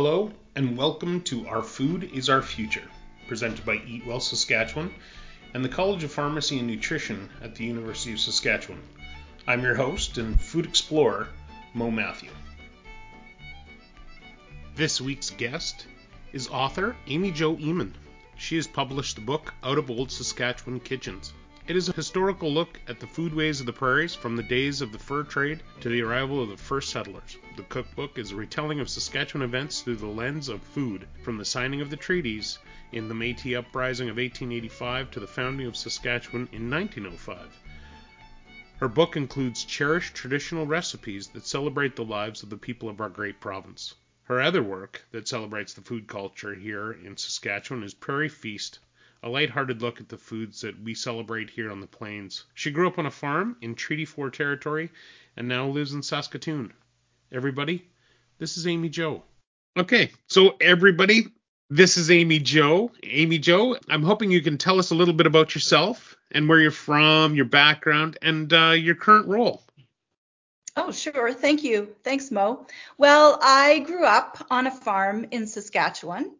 Hello, and welcome to Our Food is Our Future, presented by Eat Well Saskatchewan and the College of Pharmacy and Nutrition at the University of Saskatchewan. I'm your host and food explorer, Mo Matthew. This week's guest is author Amy Jo Ehman. She has published the book Out of Old Saskatchewan Kitchens. It is a historical look at the foodways of the prairies from the days of the fur trade to the arrival of the first settlers. The cookbook is a retelling of Saskatchewan events through the lens of food, from the signing of the treaties in the Metis Uprising of 1885 to the founding of Saskatchewan in 1905. Her book includes cherished traditional recipes that celebrate the lives of the people of our great province. Her other work that celebrates the food culture here in Saskatchewan is Prairie Feast, a light-hearted look at the foods that we celebrate here on the plains. She grew up on a farm in Treaty 4 territory and now lives in Saskatoon. Everybody, this is Amy Jo. Okay, so everybody, this is Amy Jo. Amy Jo, I'm hoping you can tell us a little bit about yourself and where you're from, your background, and uh, your current role. Oh, sure. Thank you. Thanks, Mo. Well, I grew up on a farm in Saskatchewan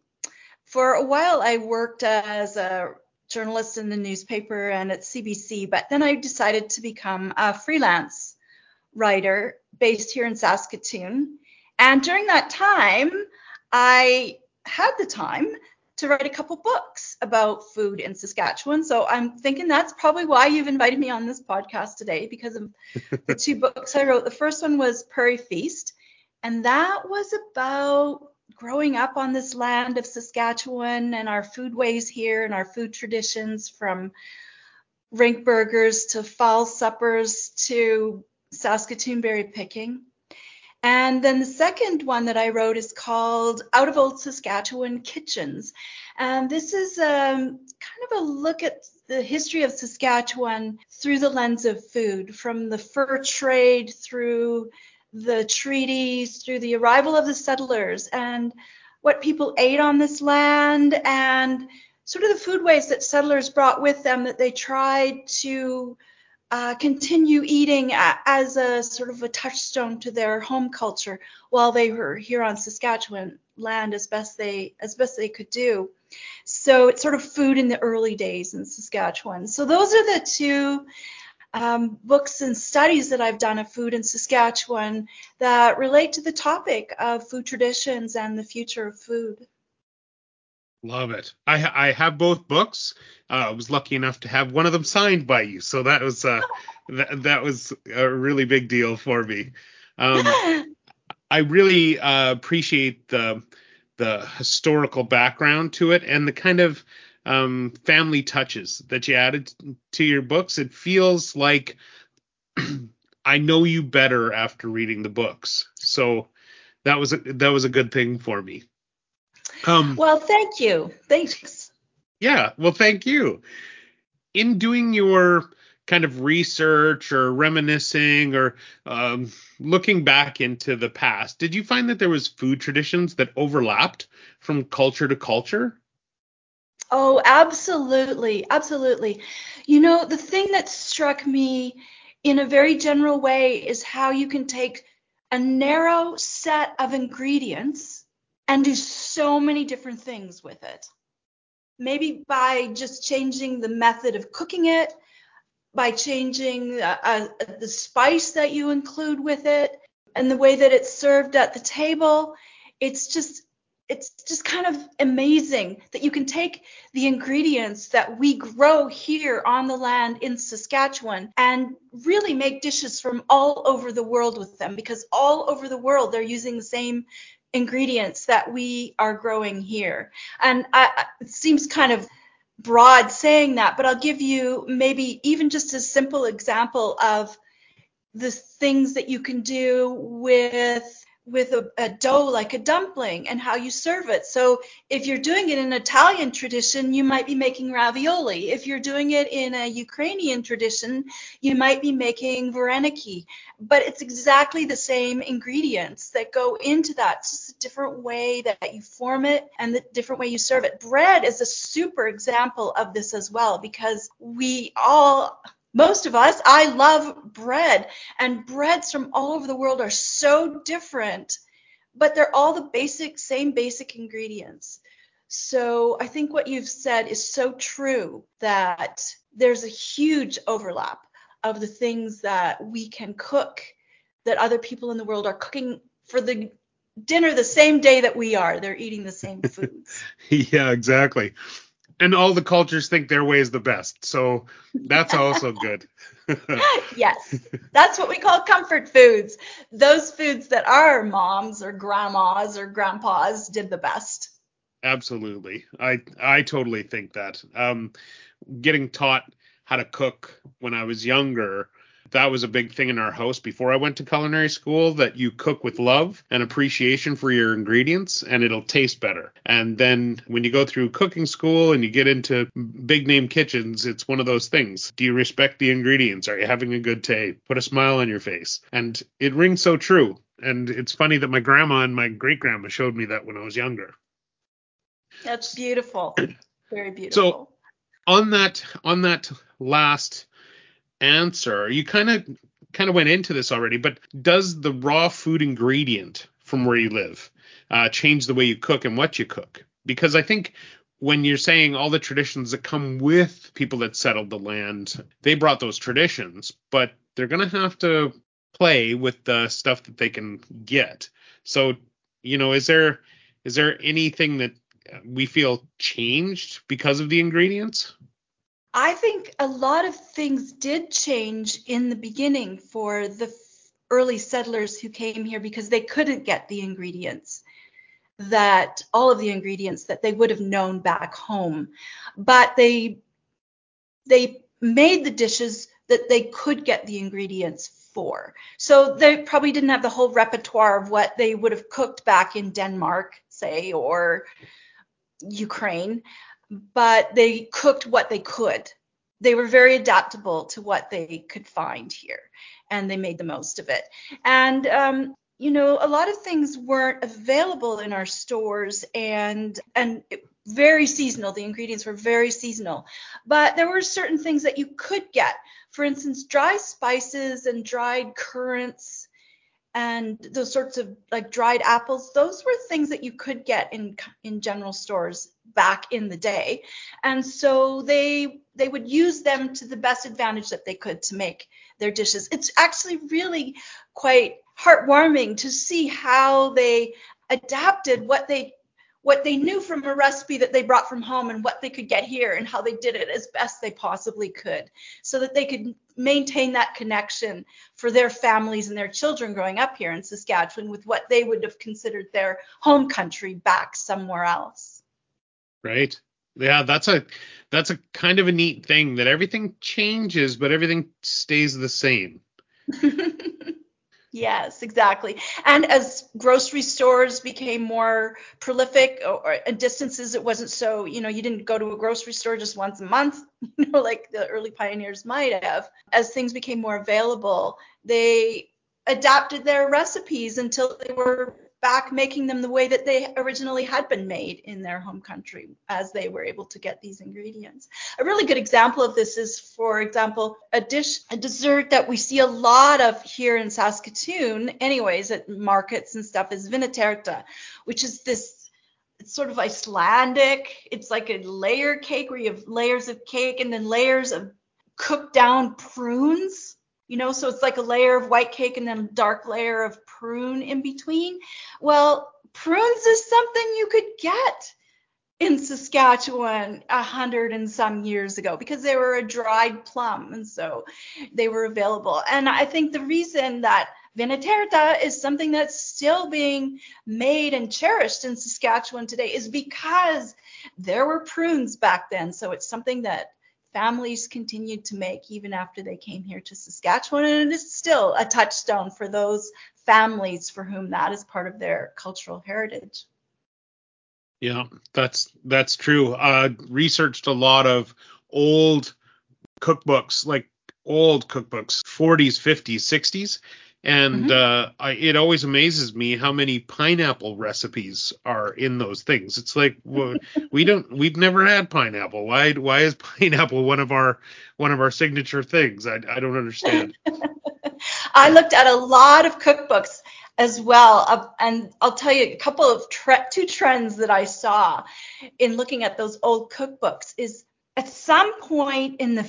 for a while, I worked as a journalist in the newspaper and at CBC, but then I decided to become a freelance writer based here in Saskatoon. And during that time, I had the time to write a couple books about food in Saskatchewan. So I'm thinking that's probably why you've invited me on this podcast today because of the two books I wrote. The first one was Prairie Feast, and that was about growing up on this land of Saskatchewan and our foodways here and our food traditions from rink burgers to fall suppers to Saskatoon berry picking. And then the second one that I wrote is called Out of Old Saskatchewan Kitchens. And this is um, kind of a look at the history of Saskatchewan through the lens of food, from the fur trade through the treaties, through the arrival of the settlers, and what people ate on this land, and sort of the foodways that settlers brought with them that they tried to uh, continue eating as a sort of a touchstone to their home culture while they were here on Saskatchewan land as best they as best they could do. So it's sort of food in the early days in Saskatchewan. So those are the two um, books and studies that I've done of food in Saskatchewan that relate to the topic of food traditions and the future of food. Love it. I I have both books. Uh, I was lucky enough to have one of them signed by you, so that was uh, that, that was a really big deal for me. Um, I really uh, appreciate the the historical background to it and the kind of um, family touches that you added to your books. It feels like I know you better after reading the books. So that was a, that was a good thing for me. Um, well, thank you. Thanks. Yeah. Well, thank you. In doing your kind of research or reminiscing or um, looking back into the past, did you find that there was food traditions that overlapped from culture to culture? Oh, absolutely. Absolutely. You know, the thing that struck me in a very general way is how you can take a narrow set of ingredients and do so many different things with it. Maybe by just changing the method of cooking it, by changing uh, uh, the spice that you include with it, and the way that it's served at the table. It's just it's just kind of amazing that you can take the ingredients that we grow here on the land in Saskatchewan and really make dishes from all over the world with them because all over the world they're using the same ingredients that we are growing here. And I, it seems kind of broad saying that, but I'll give you maybe even just a simple example of the things that you can do with with a, a, dough like a dumpling and how you serve it. So if you're doing it in Italian tradition, you might be making ravioli. If you're doing it in a Ukrainian tradition, you might be making vareniki. But it's exactly the same ingredients that go into that. It's just a different way that you form it and the different way you serve it. Bread is a super example of this as well because we all most of us, I love bread, and breads from all over the world are so different but they're all the basic, same basic ingredients. So I think what you've said is so true that there's a huge overlap of the things that we can cook that other people in the world are cooking for the dinner the same day that we are. They're eating the same foods. yeah, exactly. And all the cultures think their way is the best. So that's also good. yes. That's what we call comfort foods. Those foods that our moms or grandmas or grandpas did the best. Absolutely. I I totally think that. Um getting taught how to cook when I was younger that was a big thing in our house before I went to culinary school that you cook with love and appreciation for your ingredients and it'll taste better. And then when you go through cooking school and you get into big name kitchens, it's one of those things. Do you respect the ingredients? Are you having a good day? Put a smile on your face. And it rings so true. And it's funny that my grandma and my great grandma showed me that when I was younger. That's beautiful. Very beautiful. So on that on that last answer, you kind of kind of went into this already, but does the raw food ingredient from where you live uh, change the way you cook and what you cook? Because I think when you're saying all the traditions that come with people that settled the land, they brought those traditions, but they're going to have to play with the stuff that they can get. So, you know, is there is there anything that we feel changed because of the ingredients? I think a lot of things did change in the beginning for the early settlers who came here because they couldn't get the ingredients that all of the ingredients that they would have known back home. But they they made the dishes that they could get the ingredients for. So they probably didn't have the whole repertoire of what they would have cooked back in Denmark say or Ukraine, but they cooked what they could. They were very adaptable to what they could find here, and they made the most of it. And um, you know, a lot of things weren't available in our stores, and and very seasonal. The ingredients were very seasonal, but there were certain things that you could get. For instance, dry spices and dried currants and those sorts of like dried apples those were things that you could get in in general stores back in the day. And so they they would use them to the best advantage that they could to make their dishes. It's actually really quite heartwarming to see how they adapted what they what they knew from a recipe that they brought from home and what they could get here and how they did it as best they possibly could so that they could maintain that connection for their families and their children growing up here in Saskatchewan with what they would have considered their home country back somewhere else. Right. Yeah, that's a that's a kind of a neat thing that everything changes but everything stays the same. Yes, exactly. And as grocery stores became more prolific or, or and distances, it wasn't so, you know, you didn't go to a grocery store just once a month, you know, like the early pioneers might have. As things became more available, they adapted their recipes until they were back making them the way that they originally had been made in their home country as they were able to get these ingredients. A really good example of this is, for example, a dish, a dessert that we see a lot of here in Saskatoon, anyways, at markets and stuff, is vinaterta, which is this it's sort of Icelandic. It's like a layer cake where you have layers of cake and then layers of cooked down prunes you know, so it's like a layer of white cake and then a dark layer of prune in between. Well, prunes is something you could get in Saskatchewan a hundred and some years ago because they were a dried plum and so they were available. And I think the reason that vinaterta is something that's still being made and cherished in Saskatchewan today is because there were prunes back then. So it's something that families continued to make even after they came here to Saskatchewan. And it is still a touchstone for those families for whom that is part of their cultural heritage. Yeah, that's that's true. Uh, researched a lot of old cookbooks, like old cookbooks, 40s, 50s, 60s, and mm-hmm. uh, I, it always amazes me how many pineapple recipes are in those things. It's like well, we don't, we've never had pineapple. Why, why is pineapple one of our one of our signature things? I, I don't understand. I looked at a lot of cookbooks as well. Uh, and I'll tell you a couple of tre- two trends that I saw in looking at those old cookbooks is at some point in the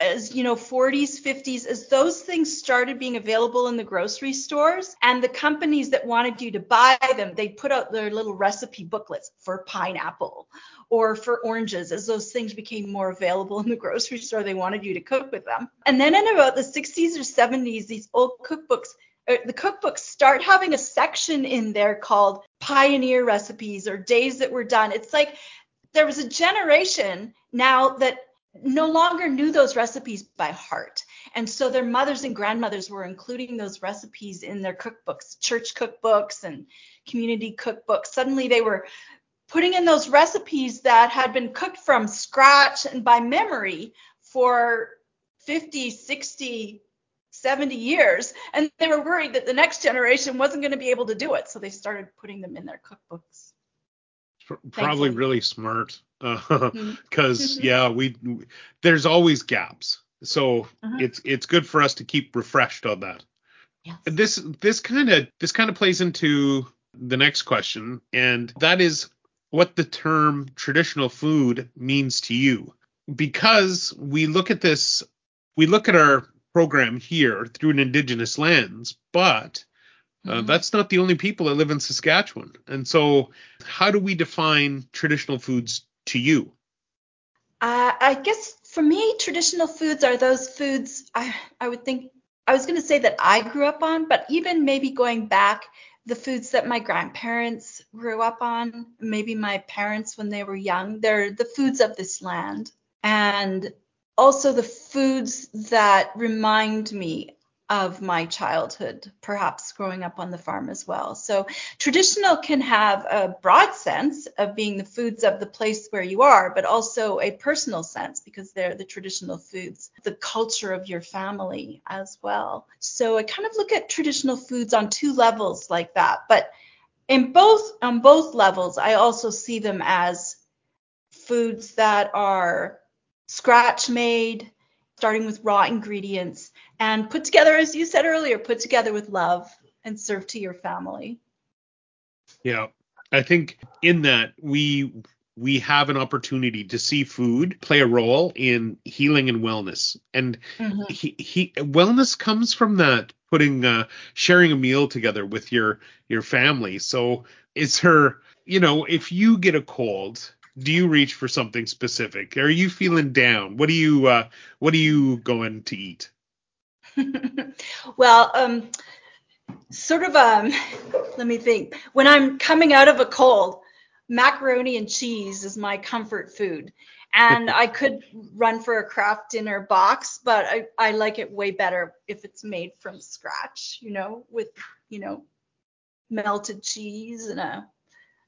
as you know 40s 50s as those things started being available in the grocery stores and the companies that wanted you to buy them they put out their little recipe booklets for pineapple or for oranges as those things became more available in the grocery store they wanted you to cook with them. And then in about the 60s or 70s these old cookbooks uh, the cookbooks start having a section in there called pioneer recipes or days that were done. It's like there was a generation now that no longer knew those recipes by heart. And so their mothers and grandmothers were including those recipes in their cookbooks, church cookbooks and community cookbooks. Suddenly they were putting in those recipes that had been cooked from scratch and by memory for 50, 60, 70 years. And they were worried that the next generation wasn't going to be able to do it. So they started putting them in their cookbooks. Probably really smart because uh, mm-hmm. yeah, we there's always gaps, so uh-huh. it's it's good for us to keep refreshed on that. Yes. This this kind of this kind of plays into the next question, and that is what the term traditional food means to you, because we look at this, we look at our program here through an indigenous lens, but uh, mm-hmm. that's not the only people that live in Saskatchewan. And so, how do we define traditional foods to you? Uh, I guess for me, traditional foods are those foods I, I would think, I was going to say that I grew up on, but even maybe going back, the foods that my grandparents grew up on, maybe my parents when they were young, they're the foods of this land. And also the foods that remind me of my childhood, perhaps growing up on the farm as well. So traditional can have a broad sense of being the foods of the place where you are, but also a personal sense because they're the traditional foods, the culture of your family as well. So I kind of look at traditional foods on two levels like that, but in both on both levels, I also see them as foods that are scratch made, starting with raw ingredients and put together, as you said earlier, put together with love and serve to your family. Yeah, I think in that we we have an opportunity to see food play a role in healing and wellness, and mm-hmm. he, he, wellness comes from that putting uh, sharing a meal together with your your family. So it's her, you know, if you get a cold, do you reach for something specific? Are you feeling down? What do you uh, what are you going to eat? well, um, sort of um, let me think. When I'm coming out of a cold, macaroni and cheese is my comfort food. And I could run for a Kraft Dinner box, but I, I like it way better if it's made from scratch, you know, with, you know, melted cheese and a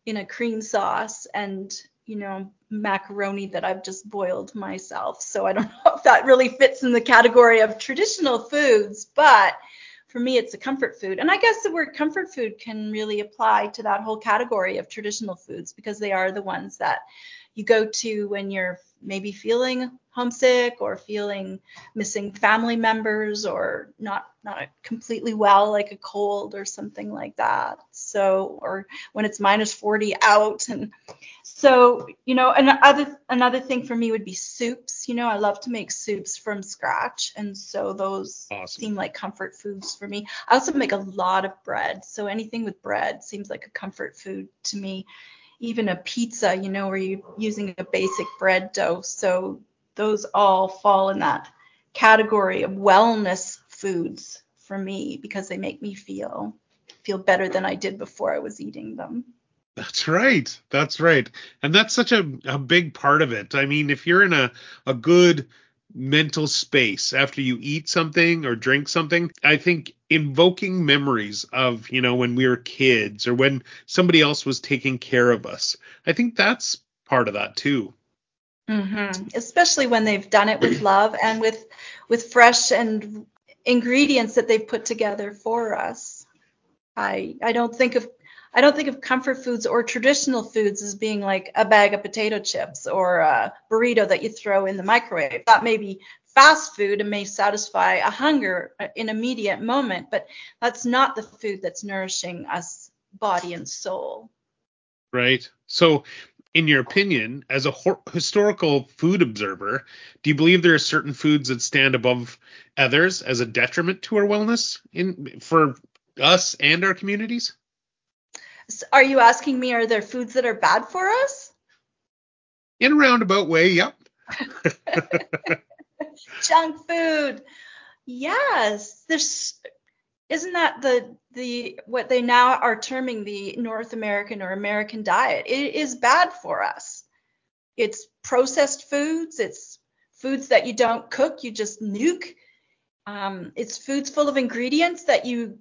in a cream sauce and you know, macaroni that I've just boiled myself. So I don't know if that really fits in the category of traditional foods, but for me, it's a comfort food. And I guess the word comfort food can really apply to that whole category of traditional foods because they are the ones that you go to when you're maybe feeling homesick or feeling missing family members or not not completely well like a cold or something like that. So or when it's minus 40 out. And so you know another another thing for me would be soups. You know i love to make soups from scratch. And so those awesome. seem like comfort foods for me. I also make a lot of bread. So anything with bread seems like a comfort food to me. Even a pizza, you know, where you're using a basic bread dough. So those all fall in that category of wellness foods for me because they make me feel feel better than I did before I was eating them. That's right. That's right. And that's such a, a big part of it. I mean, if you're in a, a good mental space after you eat something or drink something. I think invoking memories of, you know, when we were kids or when somebody else was taking care of us. I think that's part of that too. Mm-hmm. Especially when they've done it with love and with with fresh and ingredients that they've put together for us. I I don't think of I don't think of comfort foods or traditional foods as being like a bag of potato chips or a burrito that you throw in the microwave. That may be fast food and may satisfy a hunger in immediate moment, but that's not the food that's nourishing us body and soul. Right. So, in your opinion, as a ho- historical food observer, do you believe there are certain foods that stand above others as a detriment to our wellness in for us and our communities? Are you asking me, are there foods that are bad for us? In a roundabout way, yep. Junk food. Yes, there's isn't that the the what they now are terming the North American or American diet? It is bad for us. It's processed foods. It's foods that you don't cook, you just nuke. Um, it's foods full of ingredients that you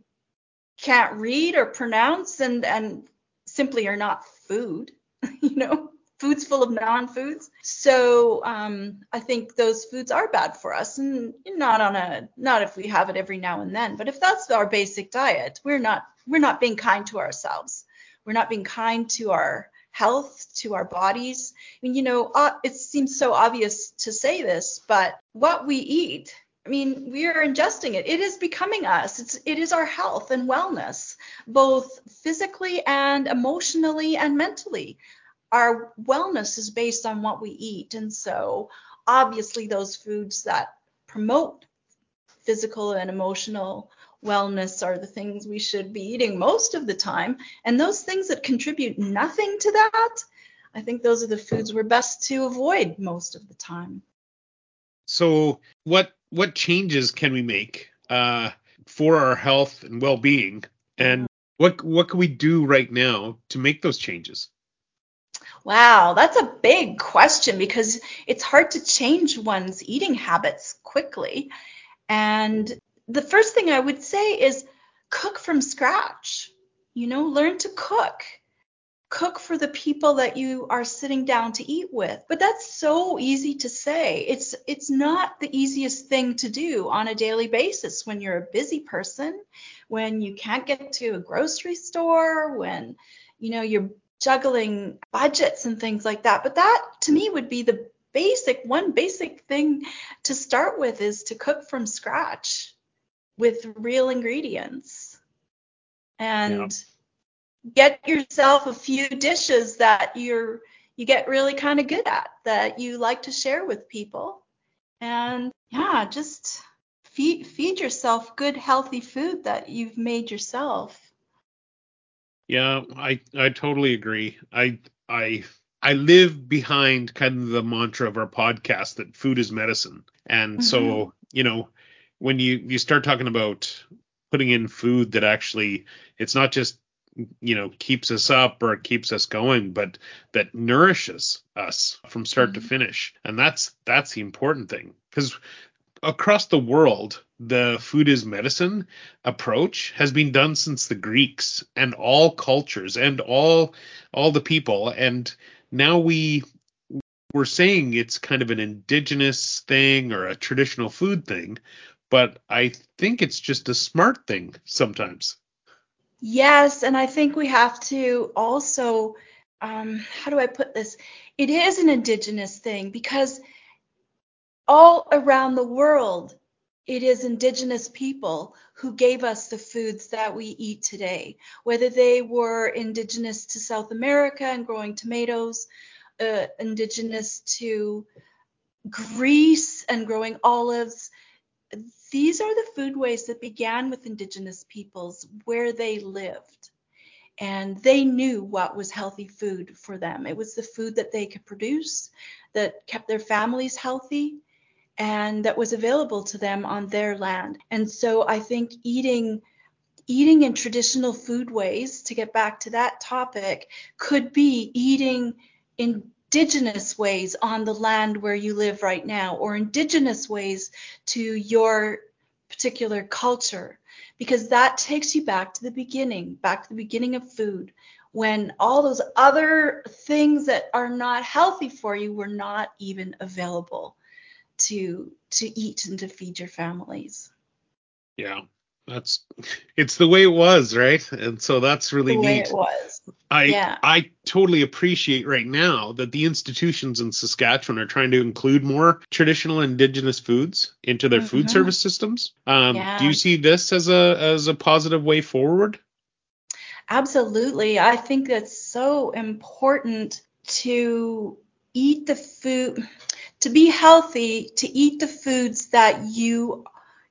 can't read or pronounce and and simply are not food. you know, foods full of non-foods. So um, I think those foods are bad for us, and not on a not if we have it every now and then, but if that's our basic diet, we're not we're not being kind to ourselves. We're not being kind to our health, to our bodies. I mean, you know, uh, it seems so obvious to say this, but what we eat I mean, we are ingesting it. It is becoming us. It's it is our health and wellness, both physically and emotionally and mentally. Our wellness is based on what we eat, and so obviously those foods that promote physical and emotional wellness are the things we should be eating most of the time, and those things that contribute nothing to that, I think those are the foods we're best to avoid most of the time. So, what what changes can we make uh, for our health and well-being, and what what can we do right now to make those changes? Wow, that's a big question because it's hard to change one's eating habits quickly. And the first thing I would say is cook from scratch. You know, learn to cook cook for the people that you are sitting down to eat with. But that's so easy to say. It's it's not the easiest thing to do on a daily basis when you're a busy person, when you can't get to a grocery store, when you know you're juggling budgets and things like that. But that to me would be the basic one basic thing to start with is to cook from scratch with real ingredients. And yeah get yourself a few dishes that you're you get really kind of good at that you like to share with people and yeah just feed feed yourself good healthy food that you've made yourself yeah i i totally agree i i i live behind kind of the mantra of our podcast that food is medicine and mm-hmm. so you know when you you start talking about putting in food that actually it's not just you know keeps us up or keeps us going but that nourishes us from start mm-hmm. to finish and that's that's the important thing because across the world the food is medicine approach has been done since the greeks and all cultures and all all the people and now we we're saying it's kind of an indigenous thing or a traditional food thing but i think it's just a smart thing sometimes Yes, and I think we have to also, um, how do I put this? It is an indigenous thing because all around the world, it is indigenous people who gave us the foods that we eat today, whether they were indigenous to South America and growing tomatoes, uh, indigenous to Greece and growing olives, these are the foodways that began with indigenous peoples where they lived. And they knew what was healthy food for them. It was the food that they could produce, that kept their families healthy, and that was available to them on their land. And so I think eating eating in traditional food ways to get back to that topic, could be eating indigenous ways on the land where you live right now or indigenous ways to your particular culture because that takes you back to the beginning, back to the beginning of food when all those other things that are not healthy for you were not even available to to eat and to feed your families. Yeah. That's it's the way it was, right? And so that's really the way neat. it was. I Yeah. I totally appreciate right now that the institutions in Saskatchewan are trying to include more traditional indigenous foods into their food Mhm. service systems. Um, Yeah. Do you see this as a as a positive way forward? Absolutely. I think that's so important to eat the food, to be healthy, to eat the foods that you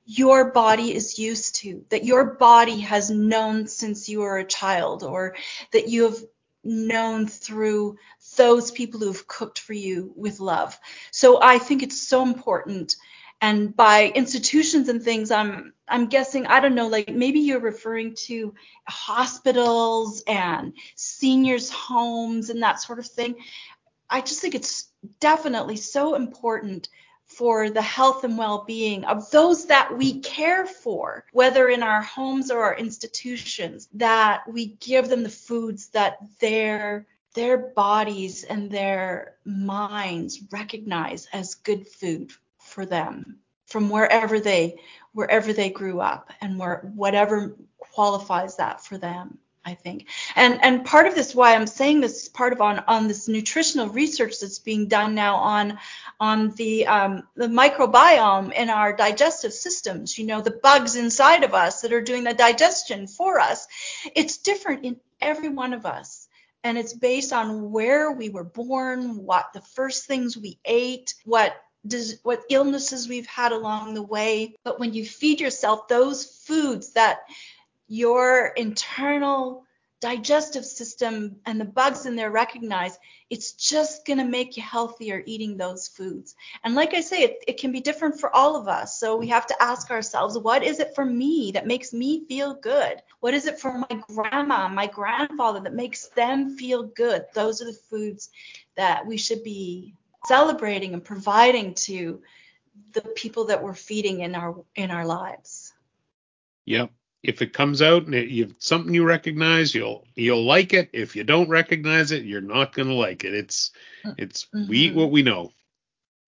your body is used to, that your body has known since you were a child, or that you have known through those people who've cooked for you with love. So I think it's so important. And by institutions and things, I'm I'm guessing I don't know, like maybe you're referring to hospitals and seniors' homes and that sort of thing. I just think it's definitely so important for the health and well-being of those that we care for, whether in our homes or our institutions, that we give them the foods that their their bodies and their minds recognize as good food for them from wherever they wherever they grew up and where whatever qualifies that for them i think. And and part of this why i'm saying this is part of on on this nutritional research that's being done now on on the um, the microbiome in our digestive systems you know the bugs inside of us that are doing the digestion for us. It's different in every one of us. And it's based on where we were born what the first things we ate what does, what illnesses we've had along the way. But when you feed yourself those foods that your internal digestive system and the bugs in there recognize, it's just going to make you healthier eating those foods. And like I say, it, it can be different for all of us. So we have to ask ourselves, what is it for me that makes me feel good? What is it for my grandma, my grandfather that makes them feel good? Those are the foods that we should be celebrating and providing to the people that we're feeding in our in our lives. Yep. If it comes out and it, you have something you recognize, you'll you'll like it. If you don't recognize it, you're not gonna like it. It's it's we eat what we know.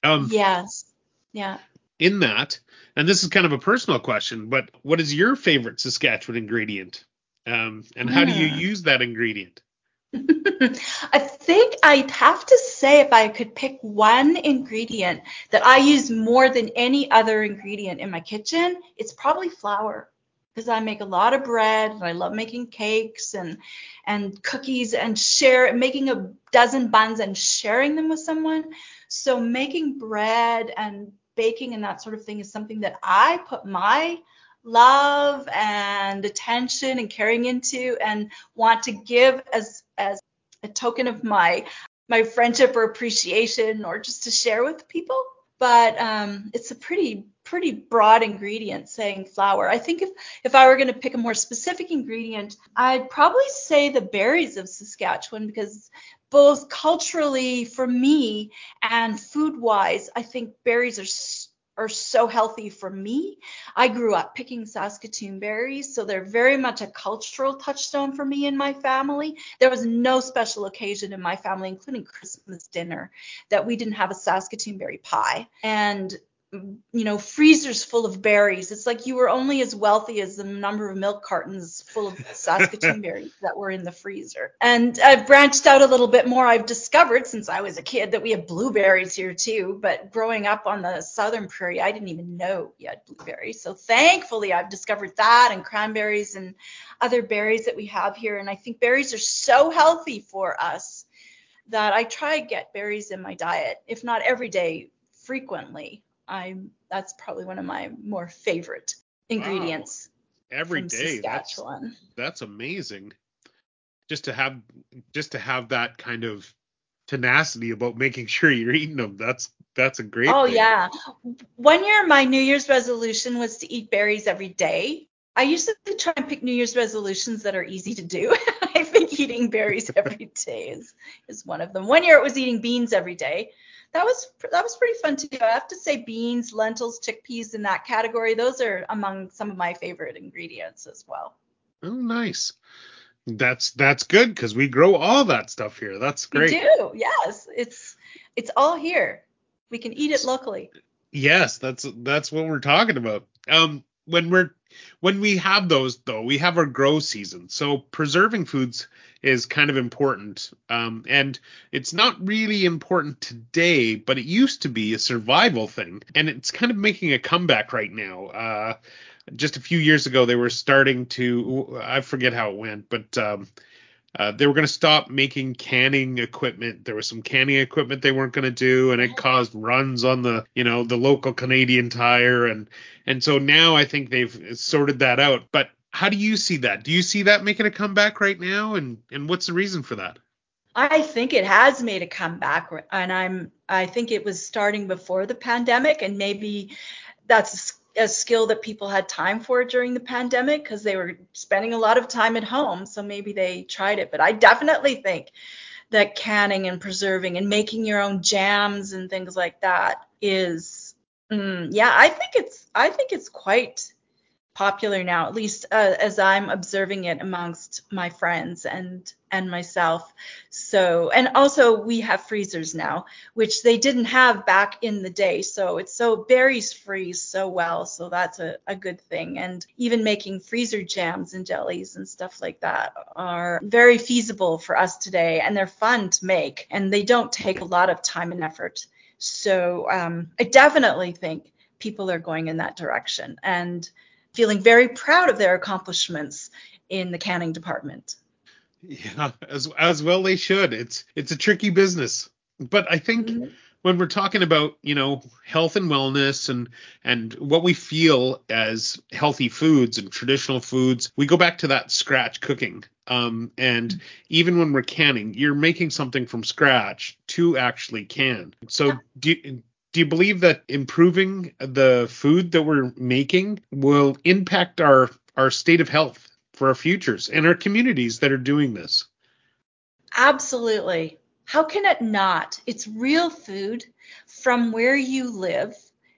Um, Yes. Yeah. in that, and this is kind of a personal question, but what is your favorite Saskatchewan ingredient? Um, and how do you Hmm. use that ingredient? I think I'd have to say if I could pick one ingredient that I use more than any other ingredient in my kitchen, it's probably flour. Because I make a lot of bread and I love making cakes and and cookies and share making a dozen buns and sharing them with someone. So making bread and baking and that sort of thing is something that I put my love and attention and caring into and want to give as as a token of my my friendship or appreciation or just to share with people but um, it's a pretty pretty broad ingredient saying flour. I think if if i were going to pick a more specific ingredient i'd probably say the berries of saskatchewan because both culturally for me and food wise i think berries are are so healthy for me I grew up picking Saskatoon berries, so they're very much a cultural touchstone for me and my family. There was no special occasion in my family, including Christmas dinner, that we didn't have a Saskatoon berry pie. And you know, freezers full of berries. It's like you were only as wealthy as the number of milk cartons full of Saskatoon berries that were in the freezer. And I've branched out a little bit more. I've discovered since I was a kid that we have blueberries here too. But growing up on the southern prairie, I didn't even know you had blueberries. So thankfully, I've discovered that and cranberries and other berries that we have here. And I think berries are so healthy for us that I try to get berries in my diet, if not every day, frequently. I'm that's probably one of my more favorite ingredients Every from day. That's that's amazing. Just to have just to have that kind of tenacity about making sure you're eating them. That's that's a great Oh thing. yeah. One year my New Year's resolution was to eat berries every day. I usually try and pick New Year's resolutions that are easy to do. I think eating berries every day is, is one of them. One year it was eating beans every day. That was that was pretty fun too. I have to say beans, lentils, chickpeas in that category. Those are among some of my favorite ingredients as well. Oh, nice. That's that's good because we grow all that stuff here. That's great. We do. Yes. It's it's all here. We can eat it locally. Yes, that's that's what we're talking about. Um, when we're When we have those, though, we have our grow season. So preserving foods is kind of important. Um, and it's not really important today, but it used to be a survival thing. And it's kind of making a comeback right now. Uh, just a few years ago, they were starting to, I forget how it went, but um, uh, they were going to stop making canning equipment. There was some canning equipment they weren't going to do, and it caused runs on the, you know, the local Canadian Tire, and and so now I think they've sorted that out. But how do you see that? Do you see that making a comeback right now, and and what's the reason for that? I think it has made a comeback, and I'm I think it was starting before the pandemic, and maybe that's a skill that people had time for during the pandemic because they were spending a lot of time at home. So maybe they tried it. But I definitely think that canning and preserving and making your own jams and things like that is, mm, yeah, I think it's I think it's quite popular now, at least uh, as I'm observing it amongst my friends and and myself. So, and also we have freezers now, which they didn't have back in the day. So it's so berries freeze so well. So that's a, a good thing. And even making freezer jams and jellies and stuff like that are very feasible for us today. And they're fun to make and they don't take a lot of time and effort. So um, I definitely think people are going in that direction and feeling very proud of their accomplishments in the canning department. Yeah, as as well they should. It's it's a tricky business, but I think mm-hmm. when we're talking about you know health and wellness and and what we feel as healthy foods and traditional foods, we go back to that scratch cooking. Um, and mm-hmm. even when we're canning, you're making something from scratch to actually can. So yeah. do do you believe that improving the food that we're making will impact our our state of health for our futures and our communities that are doing this. Absolutely. How can it not? It's real food from where you live,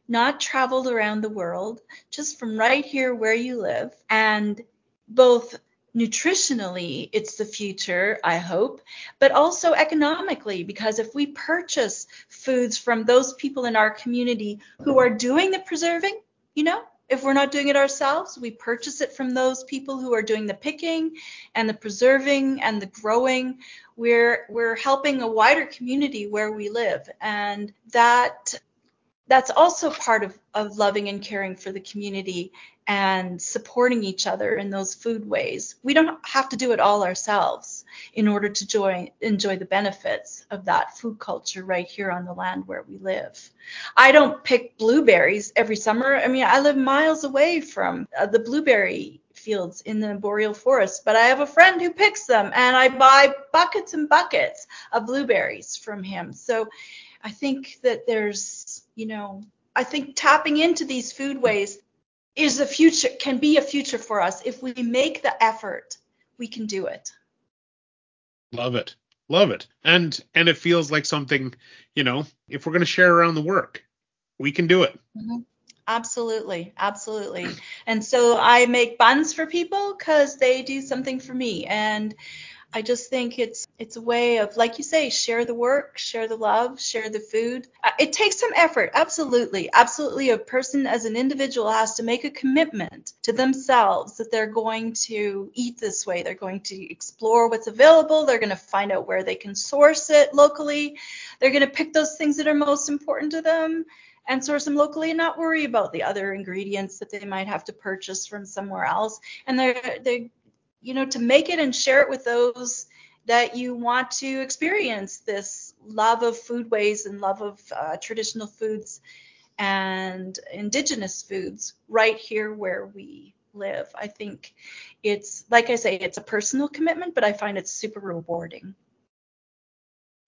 not traveled around the world, just from right here where you live. And both nutritionally, it's the future, I hope, but also economically, because if we purchase foods from those people in our community who are doing the preserving, you know, if we're not doing it ourselves, we purchase it from those people who are doing the picking and the preserving and the growing. We're we're helping a wider community where we live, and that that's also part of, of loving and caring for the community and supporting each other in those food ways. We don't have to do it all ourselves in order to joy, enjoy the benefits of that food culture right here on the land where we live. I don't pick blueberries every summer. I mean, I live miles away from uh, the blueberry fields in the boreal forest, but I have a friend who picks them and I buy buckets and buckets of blueberries from him. So I think that there's, you know, I think tapping into these food ways is a future can be a future for us. If we make the effort we can do it. Love it. Love it. And and it feels like something you know if we're going to share around the work we can do it. Mm-hmm. absolutely. Absolutely. And so i make buns for people because they do something for me. And I just think it's it's a way of, like you say, share the work, share the love, share the food. It takes some effort, absolutely, absolutely. A person as an individual has to make a commitment to themselves that they're going to eat this way. They're going to explore what's available. They're going to find out where they can source it locally. They're going to pick those things that are most important to them and source them locally and not worry about the other ingredients that they might have to purchase from somewhere else. And they're they you know, to make it and share it with those that you want to experience this love of foodways and love of uh, traditional foods and indigenous foods right here where we live. I think it's, like I say, it's a personal commitment, but I find it super rewarding.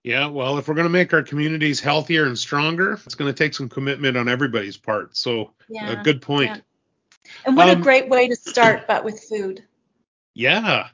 Yeah, well, if we're going to make our communities healthier and stronger, it's going to take some commitment on everybody's part. So, yeah, a good point. Yeah. And what um, a great way to start, but with food. Yeah,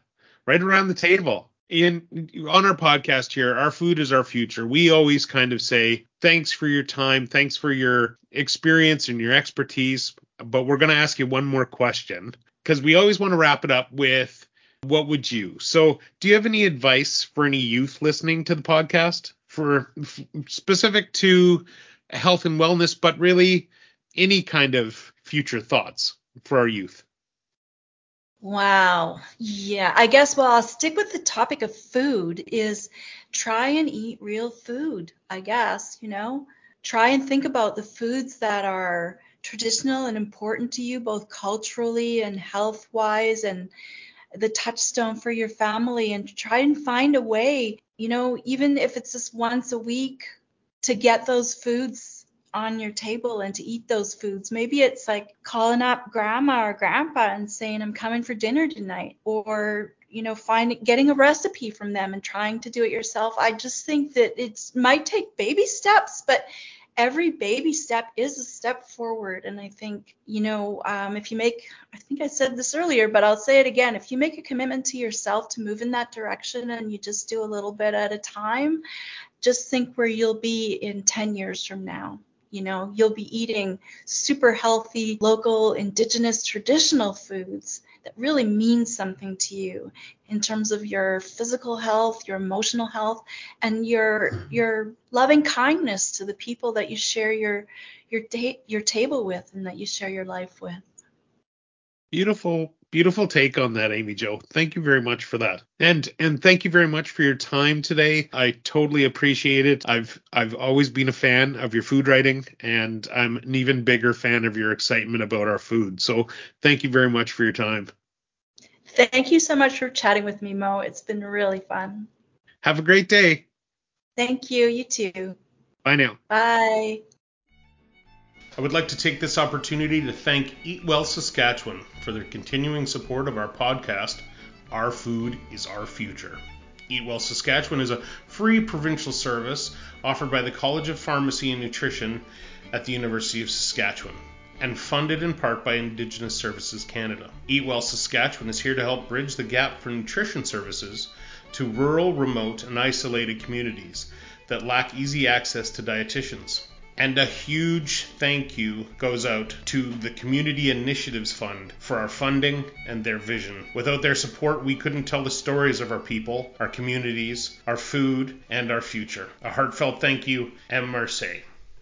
right around the table. In on our podcast here, our food is our future. We always kind of say thanks for your time, thanks for your experience and your expertise, but we're going to ask you one more question because we always want to wrap it up with what would you? So, do you have any advice for any youth listening to the podcast for f- specific to health and wellness, but really any kind of future thoughts for our youth? Wow. Yeah, I guess well I'll stick with the topic of food is try and eat real food, I guess, you know. Try and think about the foods that are traditional and important to you both culturally and health-wise and the touchstone for your family and try and find a way, you know, even if it's just once a week to get those foods on your table and to eat those foods. Maybe it's like calling up grandma or grandpa and saying, I'm coming for dinner tonight, or, you know, finding, getting a recipe from them and trying to do it yourself. I just think that it might take baby steps, but every baby step is a step forward. And I think, you know, um, if you make, I think I said this earlier, but I'll say it again. If you make a commitment to yourself to move in that direction and you just do a little bit at a time, just think where you'll be in 10 years from now. You know, you'll be eating super healthy, local, indigenous, traditional foods that really mean something to you in terms of your physical health, your emotional health, and your your loving kindness to the people that you share your your date your table with and that you share your life with. Beautiful, beautiful take on that, Amy Jo. Thank you very much for that. And and thank you very much for your time today. I totally appreciate it. I've I've always been a fan of your food writing and I'm an even bigger fan of your excitement about our food. So thank you very much for your time. Thank you so much for chatting with me, Mo. It's been really fun. Have a great day. Thank you. You too. Bye now. Bye. I would like to take this opportunity to thank Eat Well Saskatchewan for their continuing support of our podcast, Our Food is Our Future. Eat Well Saskatchewan is a free provincial service offered by the College of Pharmacy and Nutrition at the University of Saskatchewan and funded in part by Indigenous Services Canada. Eat Well Saskatchewan is here to help bridge the gap for nutrition services to rural, remote, and isolated communities that lack easy access to dietitians. And a huge thank you goes out to the Community Initiatives Fund for our funding and their vision. Without their support, we couldn't tell the stories of our people, our communities, our food, and our future. A heartfelt thank you, and merci.